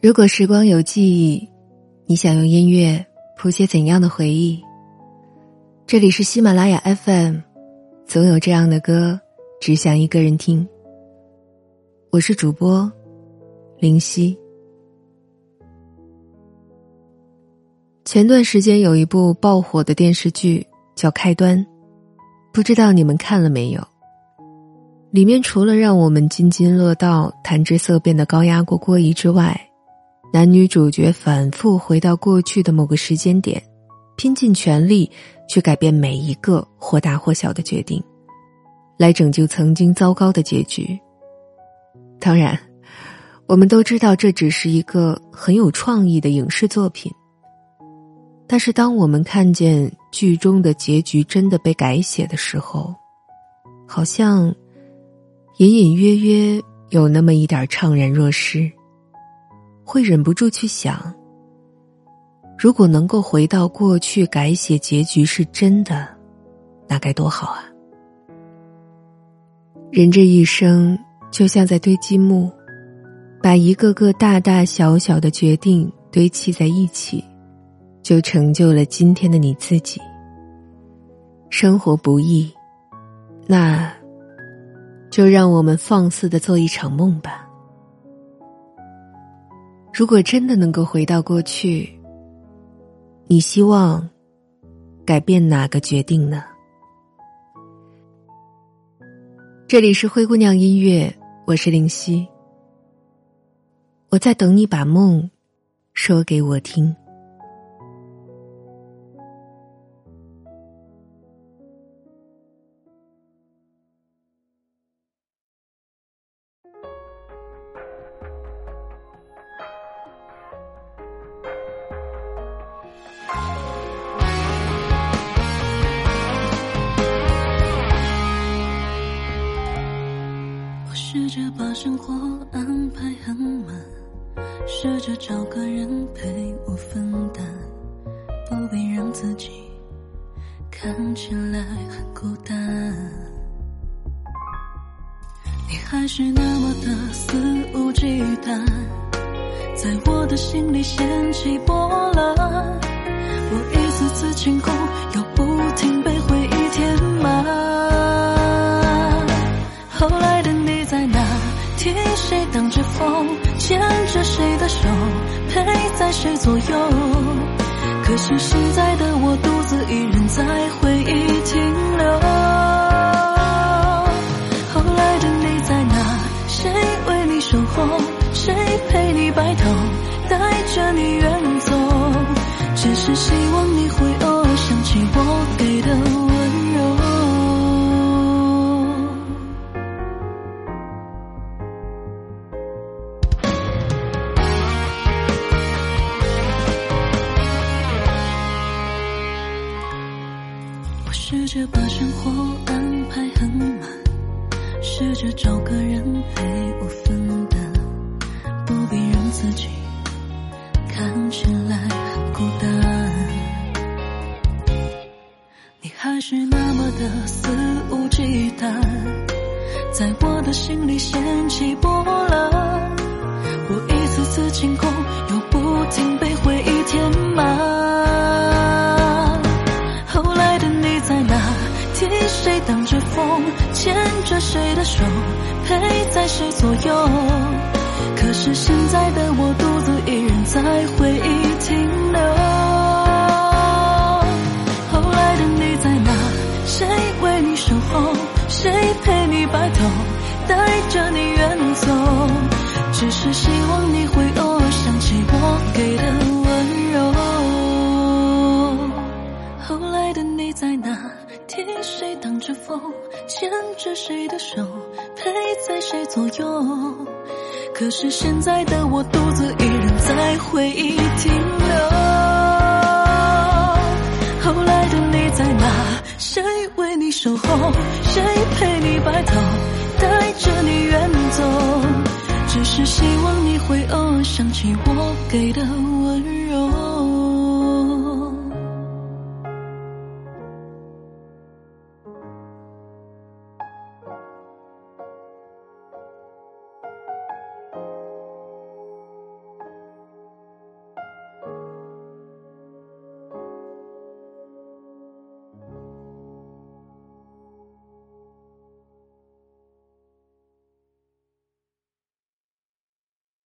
如果时光有记忆，你想用音乐谱写怎样的回忆？这里是喜马拉雅 FM，总有这样的歌，只想一个人听。我是主播灵犀。前段时间有一部爆火的电视剧叫《开端》，不知道你们看了没有？里面除了让我们津津乐道、谈之色变的高压锅锅仪之外，男女主角反复回到过去的某个时间点，拼尽全力去改变每一个或大或小的决定，来拯救曾经糟糕的结局。当然，我们都知道这只是一个很有创意的影视作品。但是，当我们看见剧中的结局真的被改写的时候，好像隐隐约约有那么一点怅然若失。会忍不住去想：如果能够回到过去改写结局是真的，那该多好啊！人这一生就像在堆积木，把一个个大大小小的决定堆砌在一起，就成就了今天的你自己。生活不易，那就让我们放肆的做一场梦吧。如果真的能够回到过去，你希望改变哪个决定呢？这里是灰姑娘音乐，我是灵犀，我在等你把梦说给我听。把生活安排很满，试着找个人陪我分担，不必让自己看起来很孤单。你还是那么的肆无忌惮，在我的心里掀起波澜，我一次次清空，风，牵着谁的手，陪在谁左右？可惜现在的我独自一人在回忆停留。试着找个人陪我分担，不必让自己看起来孤单。你还是那么的肆无忌惮，在我的心里掀起波澜。我一次次清空，又不停被回忆填满。后来的你在哪？替谁挡着风，牵着谁的手，陪在谁左右？可是现在的我独自一人在回忆停留。后来的你在哪？谁为你守候？谁陪你白头？带着你远走？只是希望你会手，陪在谁左右？可是现在的我独自一人在回忆停留。后来的你在哪？谁为你守候？谁陪你白头？带着你远走？只是希望你会偶尔想起我给的温柔。